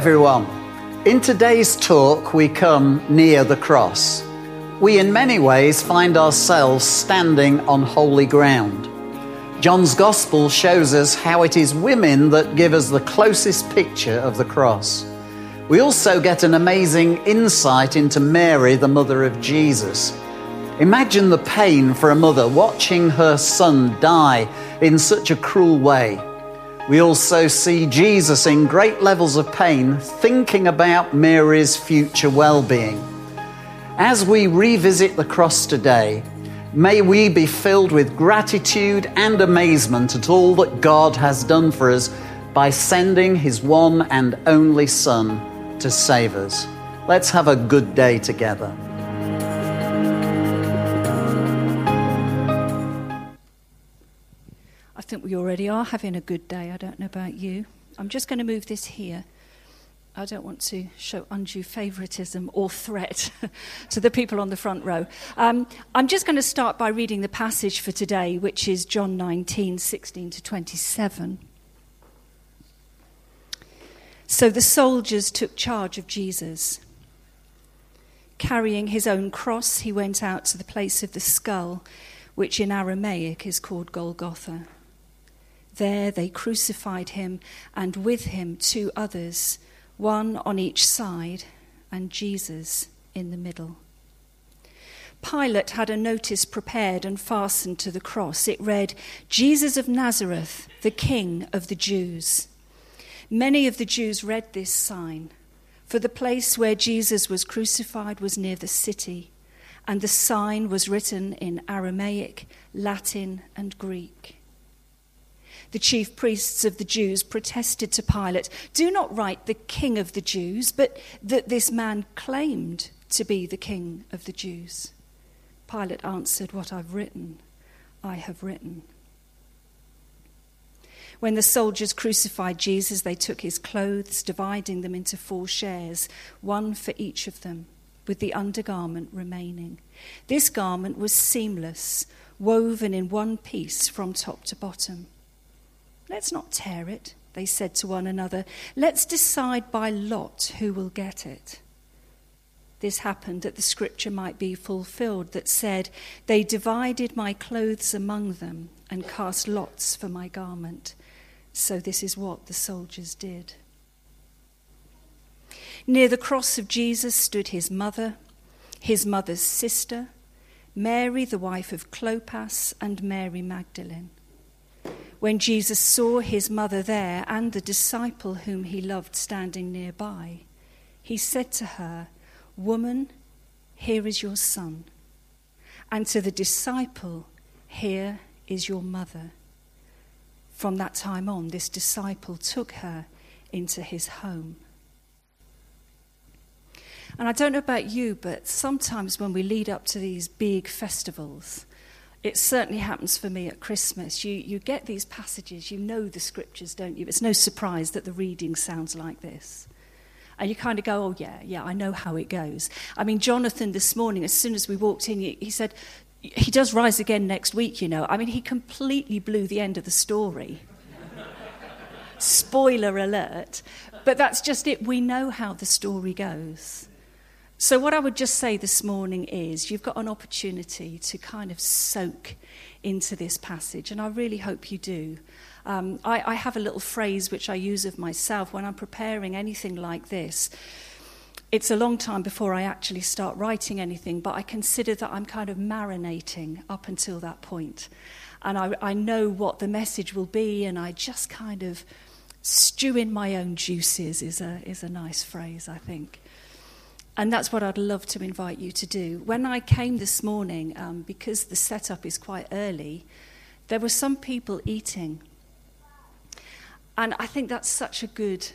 everyone. In today's talk, we come near the cross. We, in many ways, find ourselves standing on holy ground. John's Gospel shows us how it is women that give us the closest picture of the cross. We also get an amazing insight into Mary, the mother of Jesus. Imagine the pain for a mother watching her son die in such a cruel way. We also see Jesus in great levels of pain, thinking about Mary's future well being. As we revisit the cross today, may we be filled with gratitude and amazement at all that God has done for us by sending his one and only Son to save us. Let's have a good day together. I think we already are having a good day. I don't know about you. I'm just going to move this here. I don't want to show undue favouritism or threat to the people on the front row. Um, I'm just going to start by reading the passage for today, which is John 19, 16 to 27. So the soldiers took charge of Jesus. Carrying his own cross, he went out to the place of the skull, which in Aramaic is called Golgotha. There they crucified him, and with him two others one on each side, and Jesus in the middle. Pilate had a notice prepared and fastened to the cross. It read, Jesus of Nazareth, the King of the Jews. Many of the Jews read this sign, for the place where Jesus was crucified was near the city, and the sign was written in Aramaic, Latin, and Greek. The chief priests of the Jews protested to Pilate, Do not write the king of the Jews, but that this man claimed to be the king of the Jews. Pilate answered, What I've written, I have written. When the soldiers crucified Jesus, they took his clothes, dividing them into four shares, one for each of them, with the undergarment remaining. This garment was seamless, woven in one piece from top to bottom. Let's not tear it, they said to one another. Let's decide by lot who will get it. This happened that the scripture might be fulfilled that said, They divided my clothes among them and cast lots for my garment. So this is what the soldiers did. Near the cross of Jesus stood his mother, his mother's sister, Mary, the wife of Clopas, and Mary Magdalene. When Jesus saw his mother there and the disciple whom he loved standing nearby, he said to her, Woman, here is your son. And to the disciple, Here is your mother. From that time on, this disciple took her into his home. And I don't know about you, but sometimes when we lead up to these big festivals, it certainly happens for me at Christmas. You, you get these passages, you know the scriptures, don't you? It's no surprise that the reading sounds like this. And you kind of go, oh, yeah, yeah, I know how it goes. I mean, Jonathan this morning, as soon as we walked in, he said, he does rise again next week, you know. I mean, he completely blew the end of the story. Spoiler alert. But that's just it. We know how the story goes. So, what I would just say this morning is you've got an opportunity to kind of soak into this passage, and I really hope you do. Um, I, I have a little phrase which I use of myself when I'm preparing anything like this. It's a long time before I actually start writing anything, but I consider that I'm kind of marinating up until that point. And I, I know what the message will be, and I just kind of stew in my own juices, is a, is a nice phrase, I think. And that's what I'd love to invite you to do. When I came this morning, um, because the setup is quite early, there were some people eating. And I think that's such a good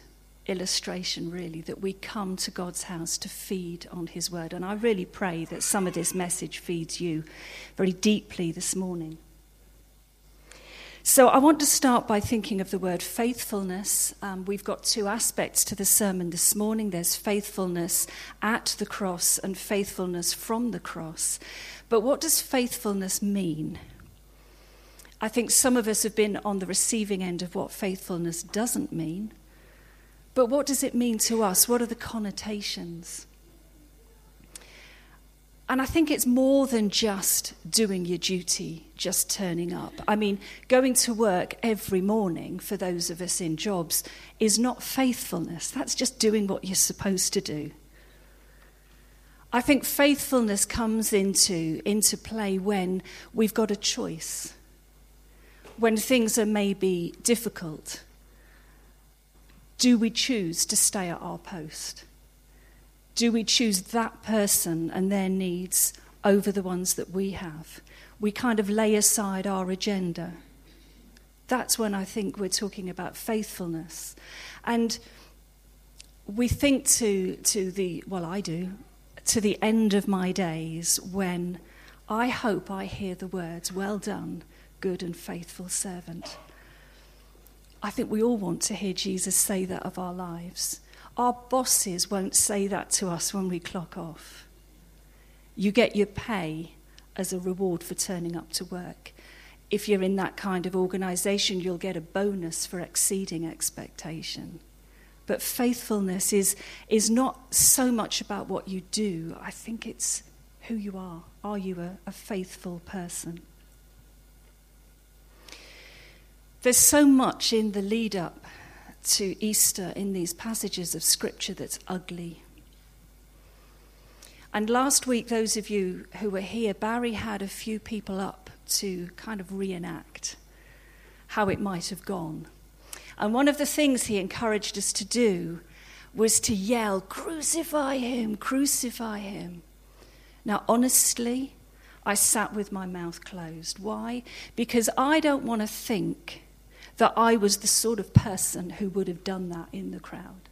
illustration, really, that we come to God's house to feed on His word. And I really pray that some of this message feeds you very deeply this morning. So I want to start by thinking of the word faithfulness. Um, we've got two aspects to the sermon this morning there's faithfulness at the cross and faithfulness from the cross. But what does faithfulness mean? I think some of us have been on the receiving end of what faithfulness doesn't mean. But what does it mean to us? What are the connotations? And I think it's more than just doing your duty, just turning up. I mean, going to work every morning for those of us in jobs is not faithfulness. That's just doing what you're supposed to do. I think faithfulness comes into, into play when we've got a choice, when things are maybe difficult. Do we choose to stay at our post? Do we choose that person and their needs over the ones that we have? We kind of lay aside our agenda. That's when I think we're talking about faithfulness. And we think to, to the, well, I do, to the end of my days when I hope I hear the words, Well done, good and faithful servant. I think we all want to hear Jesus say that of our lives. Our bosses won't say that to us when we clock off. You get your pay as a reward for turning up to work. If you're in that kind of organization, you'll get a bonus for exceeding expectation. But faithfulness is, is not so much about what you do, I think it's who you are. Are you a, a faithful person? There's so much in the lead up to Easter in these passages of Scripture that's ugly. And last week, those of you who were here, Barry had a few people up to kind of reenact how it might have gone. And one of the things he encouraged us to do was to yell, Crucify him, crucify him. Now, honestly, I sat with my mouth closed. Why? Because I don't want to think that I was the sort of person who would have done that in the crowd.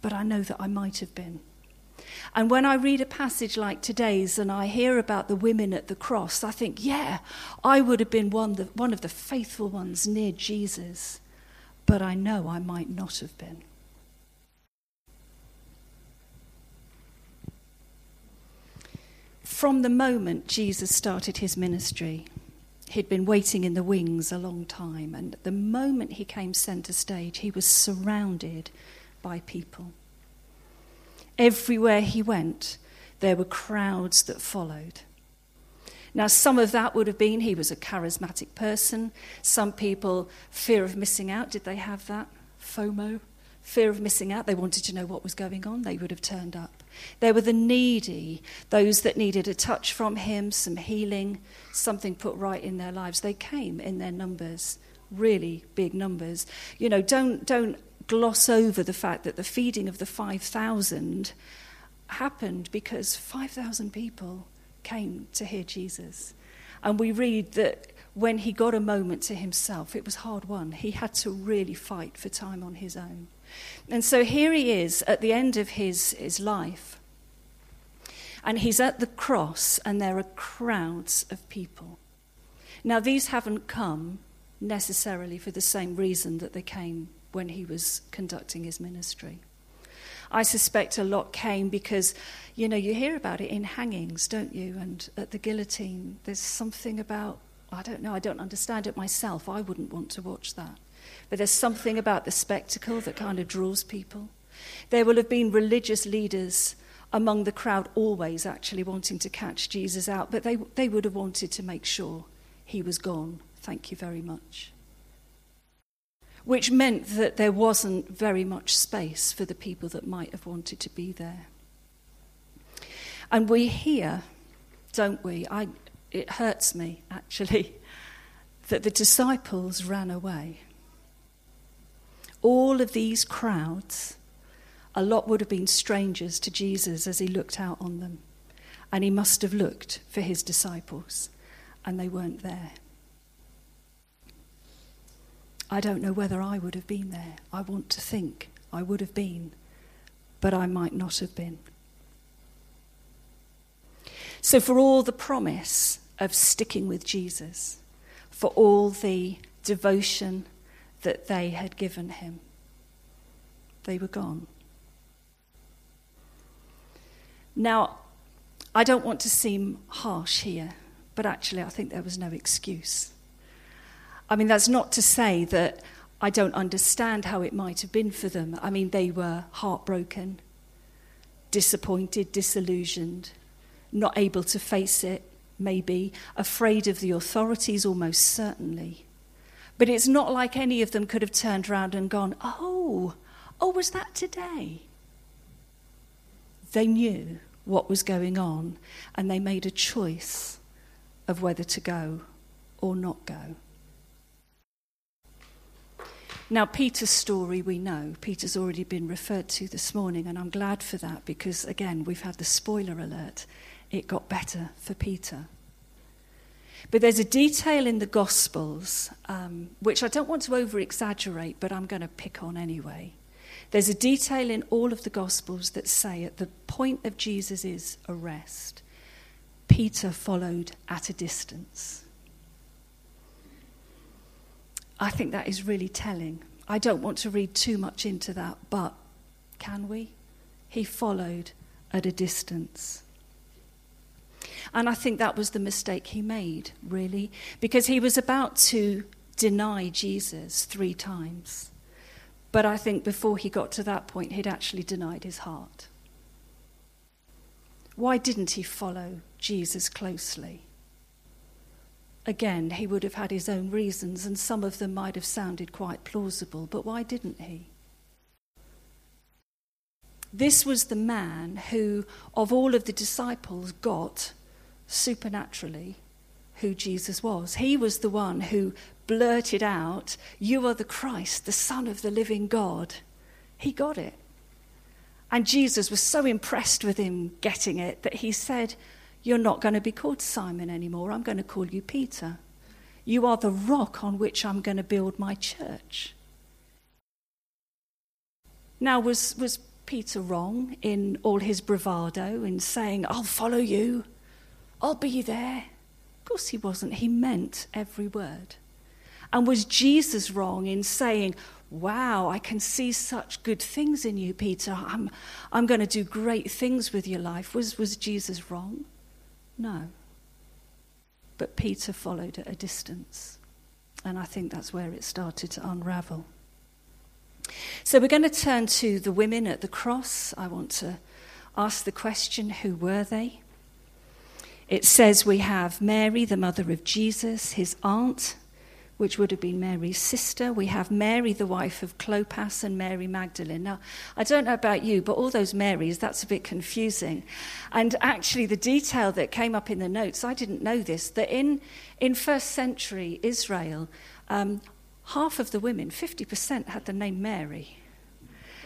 But I know that I might have been. And when I read a passage like today's and I hear about the women at the cross, I think, yeah, I would have been one, the, one of the faithful ones near Jesus. But I know I might not have been. From the moment Jesus started his ministry, he'd been waiting in the wings a long time, and the moment he came centre stage, he was surrounded by people. Everywhere he went, there were crowds that followed. Now, some of that would have been he was a charismatic person. Some people, fear of missing out, did they have that? FOMO? Fear of missing out. They wanted to know what was going on. They would have turned up. There were the needy, those that needed a touch from him, some healing, something put right in their lives. They came in their numbers, really big numbers. You know, don't, don't gloss over the fact that the feeding of the 5,000 happened because 5,000 people came to hear Jesus. And we read that when he got a moment to himself, it was hard won. He had to really fight for time on his own. And so here he is at the end of his, his life. And he's at the cross, and there are crowds of people. Now, these haven't come necessarily for the same reason that they came when he was conducting his ministry. I suspect a lot came because, you know, you hear about it in hangings, don't you? And at the guillotine, there's something about, I don't know, I don't understand it myself. I wouldn't want to watch that. But there's something about the spectacle that kind of draws people. There will have been religious leaders among the crowd always actually wanting to catch Jesus out, but they, they would have wanted to make sure he was gone. Thank you very much which meant that there wasn't very much space for the people that might have wanted to be there. And we hear, don't we? I, it hurts me, actually, that the disciples ran away. All of these crowds, a lot would have been strangers to Jesus as he looked out on them. And he must have looked for his disciples, and they weren't there. I don't know whether I would have been there. I want to think I would have been, but I might not have been. So, for all the promise of sticking with Jesus, for all the devotion that they had given him, they were gone. Now, I don't want to seem harsh here, but actually, I think there was no excuse. I mean, that's not to say that I don't understand how it might have been for them. I mean, they were heartbroken, disappointed, disillusioned, not able to face it, maybe, afraid of the authorities, almost certainly. But it's not like any of them could have turned around and gone, Oh, oh, was that today? They knew what was going on and they made a choice of whether to go or not go. Now, Peter's story we know. Peter's already been referred to this morning, and I'm glad for that because, again, we've had the spoiler alert. It got better for Peter. But there's a detail in the Gospels, um, which I don't want to over exaggerate, but I'm going to pick on anyway. There's a detail in all of the Gospels that say at the point of Jesus' arrest, Peter followed at a distance. I think that is really telling. I don't want to read too much into that, but can we? He followed at a distance. And I think that was the mistake he made, really, because he was about to deny Jesus three times. But I think before he got to that point, he'd actually denied his heart. Why didn't he follow Jesus closely? Again, he would have had his own reasons, and some of them might have sounded quite plausible, but why didn't he? This was the man who, of all of the disciples, got supernaturally who Jesus was. He was the one who blurted out, You are the Christ, the Son of the living God. He got it. And Jesus was so impressed with him getting it that he said, you're not going to be called Simon anymore. I'm going to call you Peter. You are the rock on which I'm going to build my church. Now, was, was Peter wrong in all his bravado in saying, I'll follow you, I'll be there? Of course he wasn't. He meant every word. And was Jesus wrong in saying, Wow, I can see such good things in you, Peter. I'm, I'm going to do great things with your life. Was, was Jesus wrong? No. But Peter followed at a distance. And I think that's where it started to unravel. So we're going to turn to the women at the cross. I want to ask the question who were they? It says we have Mary, the mother of Jesus, his aunt, which would have been Mary's sister. We have Mary, the wife of Clopas, and Mary Magdalene. Now, I don't know about you, but all those Marys, that's a bit confusing. And actually, the detail that came up in the notes, I didn't know this, that in, in first century Israel, um, half of the women, 50%, had the name Mary.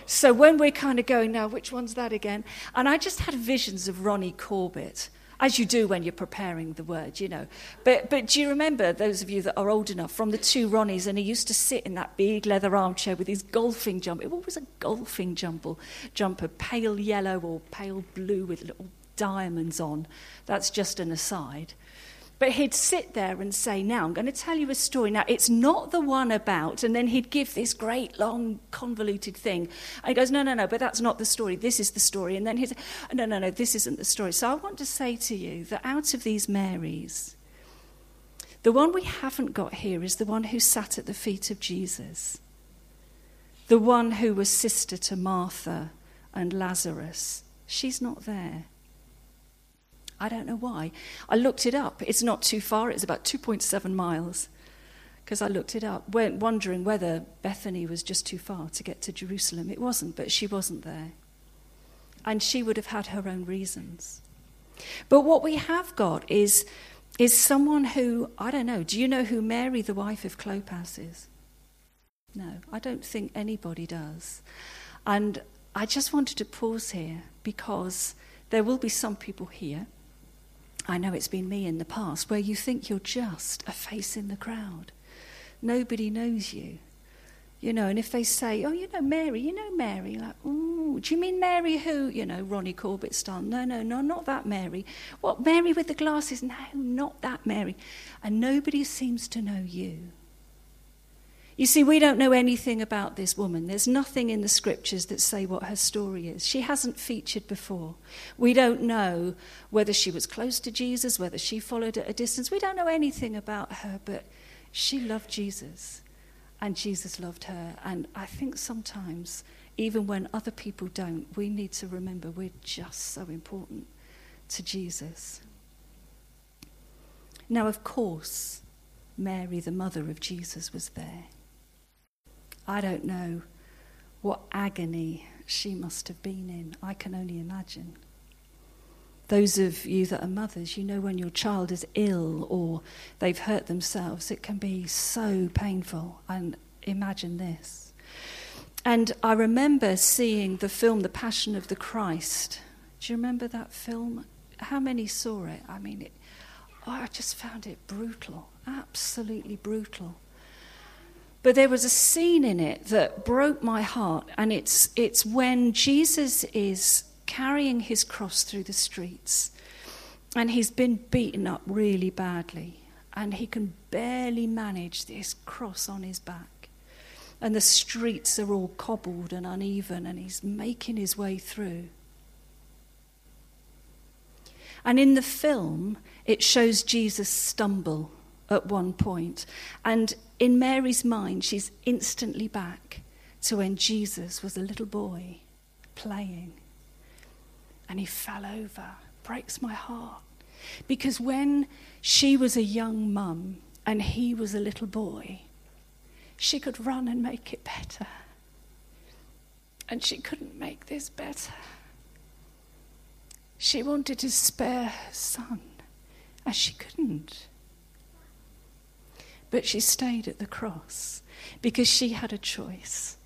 So when we're kind of going, now, which one's that again? And I just had visions of Ronnie Corbett as you do when you're preparing the word, you know. But, but do you remember, those of you that are old enough, from the two Ronnies, and he used to sit in that big leather armchair with his golfing jumper. What was a golfing jumper? Jumper, pale yellow or pale blue with little diamonds on. That's just an aside. But he'd sit there and say, Now, I'm going to tell you a story. Now, it's not the one about, and then he'd give this great, long, convoluted thing. And he goes, No, no, no, but that's not the story. This is the story. And then he'd say, No, no, no, this isn't the story. So I want to say to you that out of these Marys, the one we haven't got here is the one who sat at the feet of Jesus, the one who was sister to Martha and Lazarus. She's not there. I don't know why. I looked it up. It's not too far, it's about 2.7 miles. Because I looked it up, wondering whether Bethany was just too far to get to Jerusalem. It wasn't, but she wasn't there. And she would have had her own reasons. But what we have got is, is someone who, I don't know, do you know who Mary, the wife of Clopas, is? No, I don't think anybody does. And I just wanted to pause here because there will be some people here I know it's been me in the past, where you think you're just a face in the crowd. Nobody knows you. You know, and if they say, oh, you know, Mary, you know Mary, like, oh, do you mean Mary who? You know, Ronnie Corbett style. No, no, no, not that Mary. What, Mary with the glasses? No, not that Mary. And nobody seems to know you. You see, we don't know anything about this woman. There's nothing in the scriptures that say what her story is. She hasn't featured before. We don't know whether she was close to Jesus, whether she followed at a distance. We don't know anything about her, but she loved Jesus. And Jesus loved her. And I think sometimes, even when other people don't, we need to remember we're just so important to Jesus. Now, of course, Mary, the mother of Jesus, was there. I don't know what agony she must have been in. I can only imagine. Those of you that are mothers, you know when your child is ill or they've hurt themselves, it can be so painful. And imagine this. And I remember seeing the film The Passion of the Christ. Do you remember that film? How many saw it? I mean, it, oh, I just found it brutal, absolutely brutal. But there was a scene in it that broke my heart, and it's, it's when Jesus is carrying his cross through the streets. And he's been beaten up really badly. And he can barely manage this cross on his back. And the streets are all cobbled and uneven, and he's making his way through. And in the film, it shows Jesus stumble at one point. And in Mary's mind, she's instantly back to when Jesus was a little boy playing and he fell over. Breaks my heart. Because when she was a young mum and he was a little boy, she could run and make it better. And she couldn't make this better. She wanted to spare her son, and she couldn't. But she stayed at the cross because she had a choice.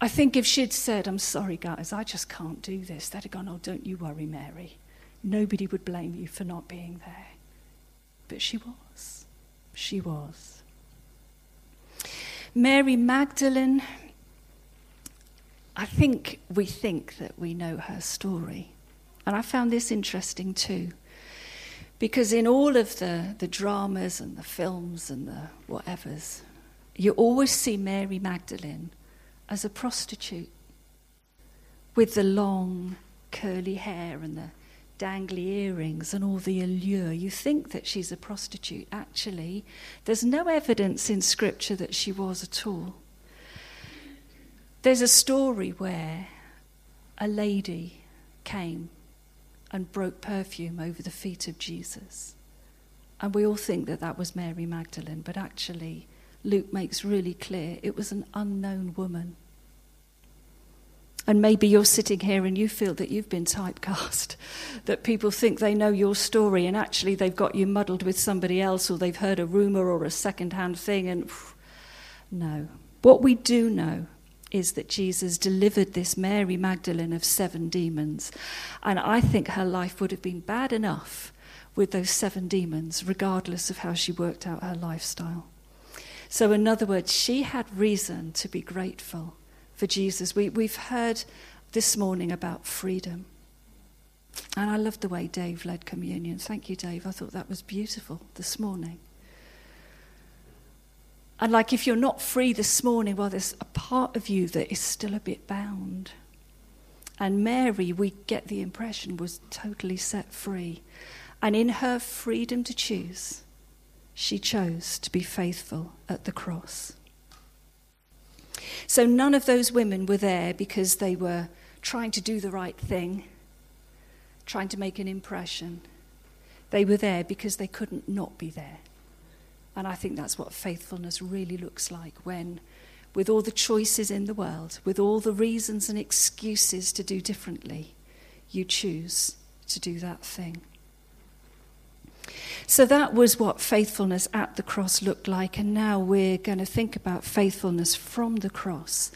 I think if she'd said, I'm sorry, guys, I just can't do this, they'd have gone, Oh, don't you worry, Mary. Nobody would blame you for not being there. But she was. She was. Mary Magdalene, I think we think that we know her story. And I found this interesting too. Because in all of the, the dramas and the films and the whatevers, you always see Mary Magdalene as a prostitute with the long curly hair and the dangly earrings and all the allure. You think that she's a prostitute. Actually, there's no evidence in Scripture that she was at all. There's a story where a lady came and broke perfume over the feet of Jesus. And we all think that that was Mary Magdalene, but actually, Luke makes really clear it was an unknown woman. And maybe you're sitting here and you feel that you've been typecast, that people think they know your story and actually they've got you muddled with somebody else or they've heard a rumor or a second hand thing. And no. What we do know is that Jesus delivered this Mary Magdalene of seven demons. And I think her life would have been bad enough with those seven demons, regardless of how she worked out her lifestyle. So, in other words, she had reason to be grateful for Jesus. We, we've heard this morning about freedom. And I love the way Dave led communion. Thank you, Dave. I thought that was beautiful this morning. And like if you're not free this morning, well, there's a part of you that is still a bit bound. And Mary, we get the impression, was totally set free. And in her freedom to choose, she chose to be faithful at the cross. So none of those women were there because they were trying to do the right thing, trying to make an impression. They were there because they couldn't not be there. And I think that's what faithfulness really looks like when, with all the choices in the world, with all the reasons and excuses to do differently, you choose to do that thing. So that was what faithfulness at the cross looked like, and now we're going to think about faithfulness from the cross.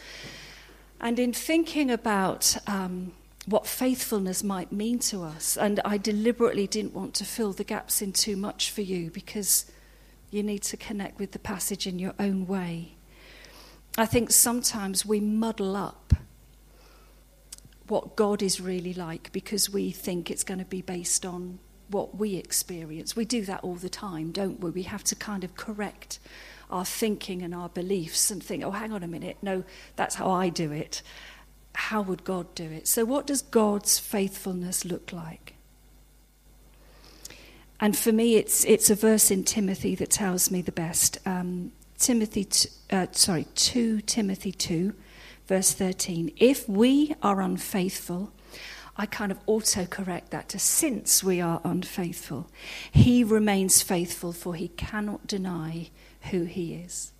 And in thinking about um, what faithfulness might mean to us, and I deliberately didn't want to fill the gaps in too much for you because you need to connect with the passage in your own way. I think sometimes we muddle up what God is really like because we think it's going to be based on what we experience. We do that all the time, don't we? We have to kind of correct our thinking and our beliefs and think, oh, hang on a minute, no, that's how I do it. How would God do it? So, what does God's faithfulness look like? And for me, it's, it's a verse in Timothy that tells me the best. Um, Timothy, uh, sorry, 2 Timothy 2, verse 13. If we are unfaithful, I kind of auto correct that to since we are unfaithful, he remains faithful, for he cannot deny who he is.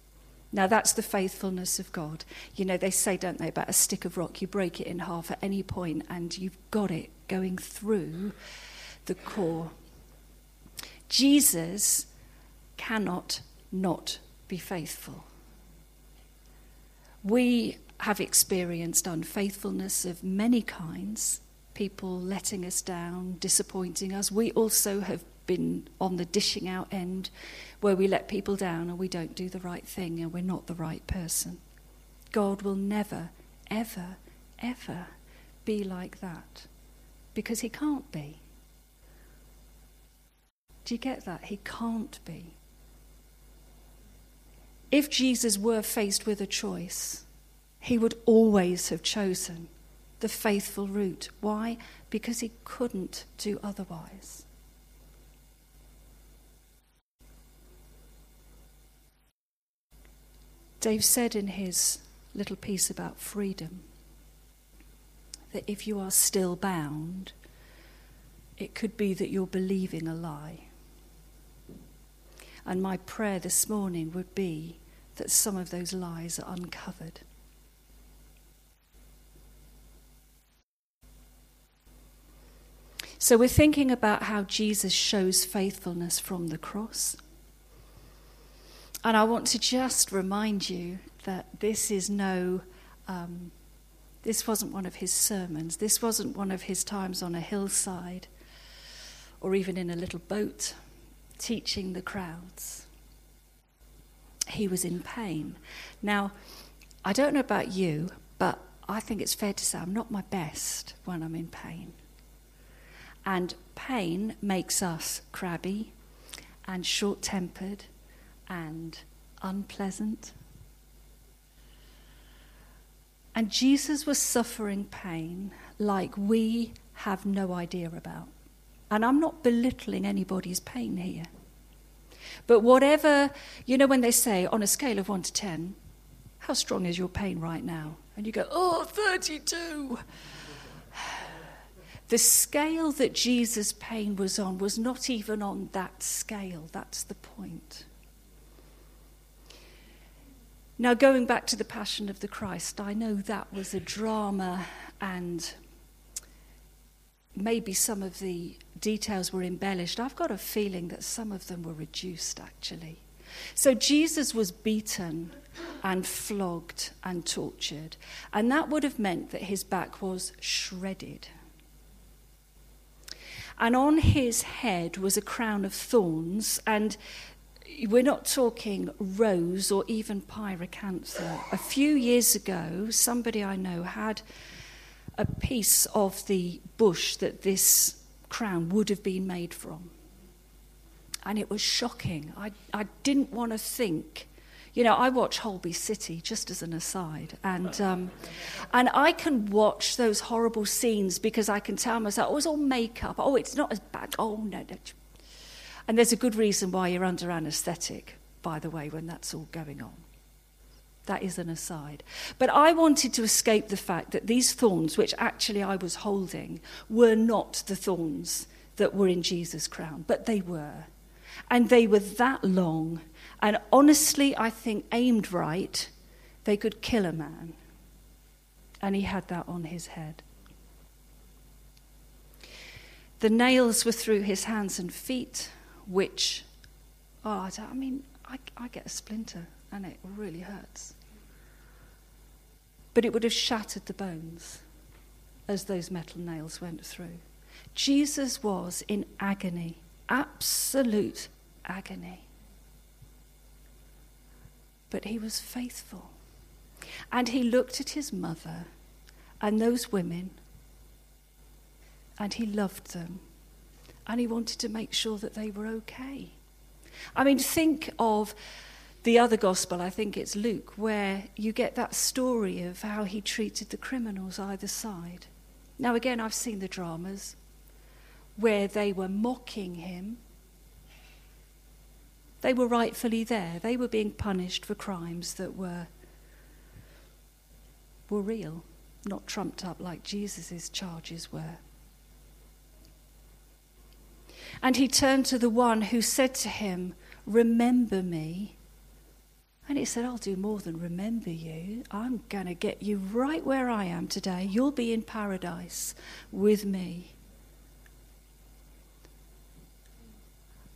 Now, that's the faithfulness of God. You know, they say, don't they, about a stick of rock, you break it in half at any point and you've got it going through the core. Jesus cannot not be faithful. We have experienced unfaithfulness of many kinds, people letting us down, disappointing us. We also have been on the dishing out end where we let people down and we don't do the right thing and we're not the right person. God will never, ever, ever be like that because he can't be. Do you get that? He can't be. If Jesus were faced with a choice, he would always have chosen the faithful route. Why? Because he couldn't do otherwise. Dave said in his little piece about freedom that if you are still bound, it could be that you're believing a lie. And my prayer this morning would be that some of those lies are uncovered. So we're thinking about how Jesus shows faithfulness from the cross. And I want to just remind you that this is no, um, this wasn't one of his sermons. This wasn't one of his times on a hillside or even in a little boat teaching the crowds he was in pain. Now, I don't know about you, but I think it's fair to say I'm not my best when I'm in pain. And pain makes us crabby and short tempered and unpleasant. And Jesus was suffering pain like we have no idea about. And I'm not belittling anybody's pain here. But whatever, you know, when they say on a scale of 1 to 10, how strong is your pain right now? And you go, oh, 32. The scale that Jesus' pain was on was not even on that scale. That's the point. Now, going back to the Passion of the Christ, I know that was a drama and maybe some of the details were embellished. I've got a feeling that some of them were reduced, actually. So Jesus was beaten and flogged and tortured, and that would have meant that his back was shredded. And on his head was a crown of thorns, and we're not talking rose or even pyracantha. A few years ago, somebody I know had a piece of the bush that this crown would have been made from. And it was shocking. I, I didn't want to think. You know, I watch Holby City just as an aside, and um, and I can watch those horrible scenes because I can tell myself, oh, it's all makeup. Oh, it's not as bad. Oh no, no. And there's a good reason why you're under anaesthetic, by the way, when that's all going on. That is an aside. But I wanted to escape the fact that these thorns, which actually I was holding, were not the thorns that were in Jesus' crown, but they were. And they were that long. And honestly, I think aimed right, they could kill a man. And he had that on his head. The nails were through his hands and feet, which, oh, I mean, I, I get a splinter and it really hurts. But it would have shattered the bones as those metal nails went through. Jesus was in agony, absolute agony. But he was faithful. And he looked at his mother and those women, and he loved them. And he wanted to make sure that they were okay. I mean, think of the other gospel, I think it's Luke, where you get that story of how he treated the criminals either side. Now, again, I've seen the dramas where they were mocking him, They were rightfully there. They were being punished for crimes that were, were real, not trumped up like Jesus' charges were. And he turned to the one who said to him, Remember me. And he said, I'll do more than remember you. I'm going to get you right where I am today. You'll be in paradise with me.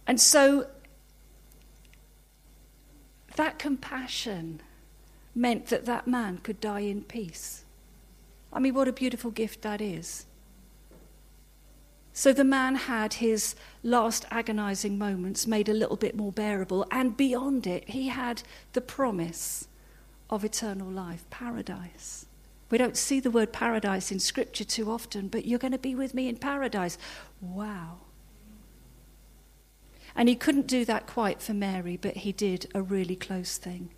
And so that compassion meant that that man could die in peace. I mean, what a beautiful gift that is. So the man had his last agonizing moments made a little bit more bearable, and beyond it, he had the promise of eternal life, paradise. We don't see the word paradise in Scripture too often, but you're going to be with me in paradise. Wow. And he couldn't do that quite for Mary, but he did a really close thing.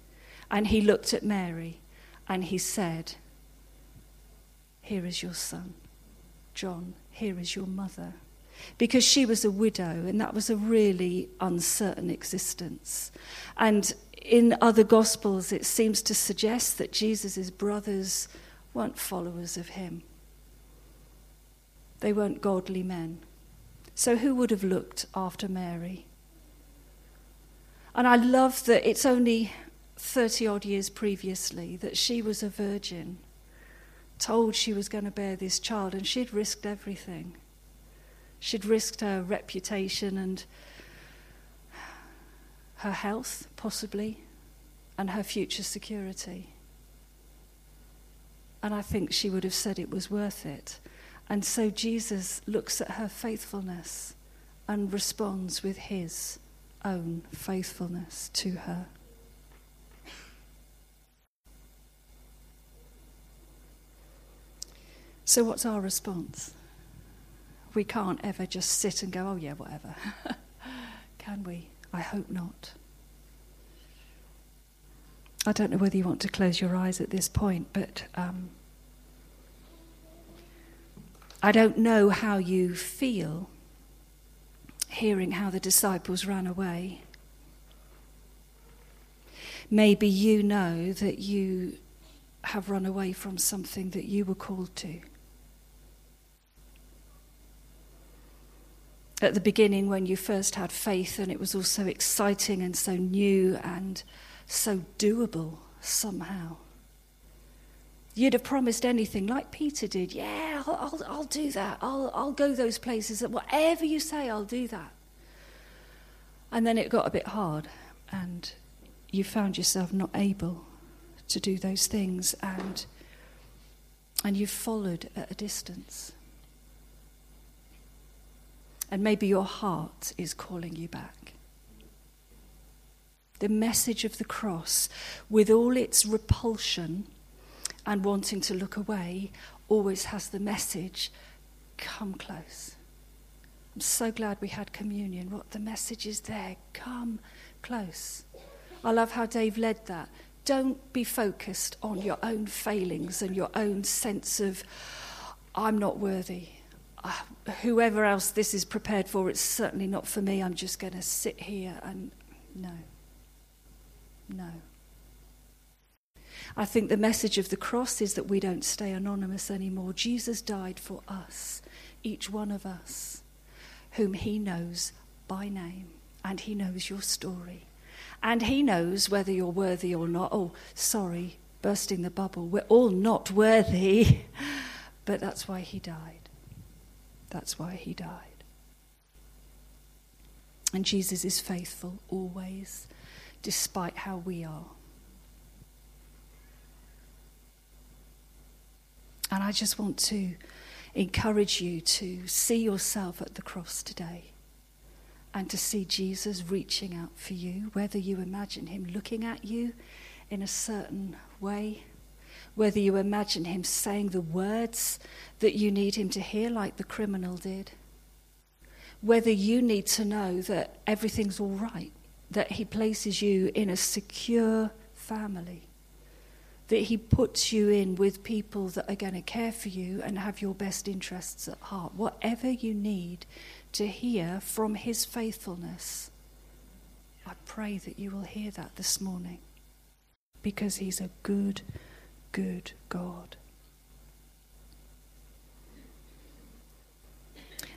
And he looked at Mary and he said, Here is your son. John, here is your mother. Because she was a widow, and that was a really uncertain existence. And in other Gospels, it seems to suggest that Jesus' brothers weren't followers of him, they weren't godly men. So, who would have looked after Mary? And I love that it's only 30 odd years previously that she was a virgin, told she was going to bear this child, and she'd risked everything. She'd risked her reputation and her health, possibly, and her future security. And I think she would have said it was worth it. And so Jesus looks at her faithfulness and responds with his own faithfulness to her. So, what's our response? We can't ever just sit and go, oh, yeah, whatever. Can we? I hope not. I don't know whether you want to close your eyes at this point, but um, I don't know how you feel hearing how the disciples ran away. Maybe you know that you have run away from something that you were called to. At the beginning, when you first had faith, and it was all so exciting and so new and so doable somehow. You'd have promised anything, like Peter did. Yeah, I'll, I'll, I'll do that. I'll, I'll go those places. Whatever you say, I'll do that. And then it got a bit hard, and you found yourself not able to do those things, and, and you followed at a distance. And maybe your heart is calling you back. The message of the cross, with all its repulsion, and wanting to look away always has the message come close. I'm so glad we had communion. What the message is there come close. I love how Dave led that. Don't be focused on your own failings and your own sense of, I'm not worthy. Uh, whoever else this is prepared for, it's certainly not for me. I'm just going to sit here and no. No. I think the message of the cross is that we don't stay anonymous anymore. Jesus died for us, each one of us, whom he knows by name, and he knows your story. And he knows whether you're worthy or not. Oh, sorry, bursting the bubble. We're all not worthy, but that's why he died. That's why he died. And Jesus is faithful always, despite how we are. And I just want to encourage you to see yourself at the cross today and to see Jesus reaching out for you, whether you imagine him looking at you in a certain way, whether you imagine him saying the words that you need him to hear, like the criminal did, whether you need to know that everything's all right, that he places you in a secure family that He puts you in with people that are going to care for you and have your best interests at heart. Whatever you need to hear from His faithfulness, I pray that you will hear that this morning because He's a good, good God.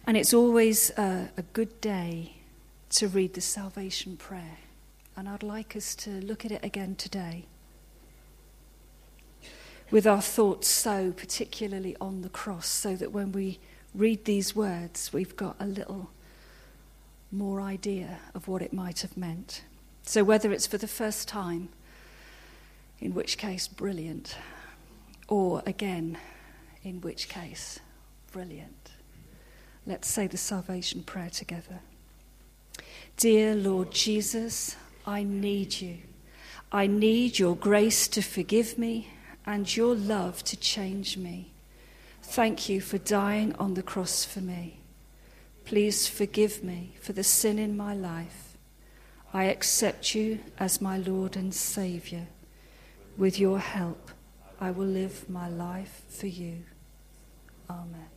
And it's always a, good day to read the salvation prayer. And I'd like us to look at it again today with our thoughts so particularly on the cross, so that when we read these words, we've got a little more idea of what it might have meant. So, whether it's for the first time, in which case, brilliant, or again, in which case, brilliant. Let's say the salvation prayer together. Dear Lord Jesus, I need you. I need your grace to forgive me and your love to change me. Thank you for dying on the cross for me. Please forgive me for the sin in my life. I accept you as my Lord and Saviour. With your help, I will live my life for you. Amen.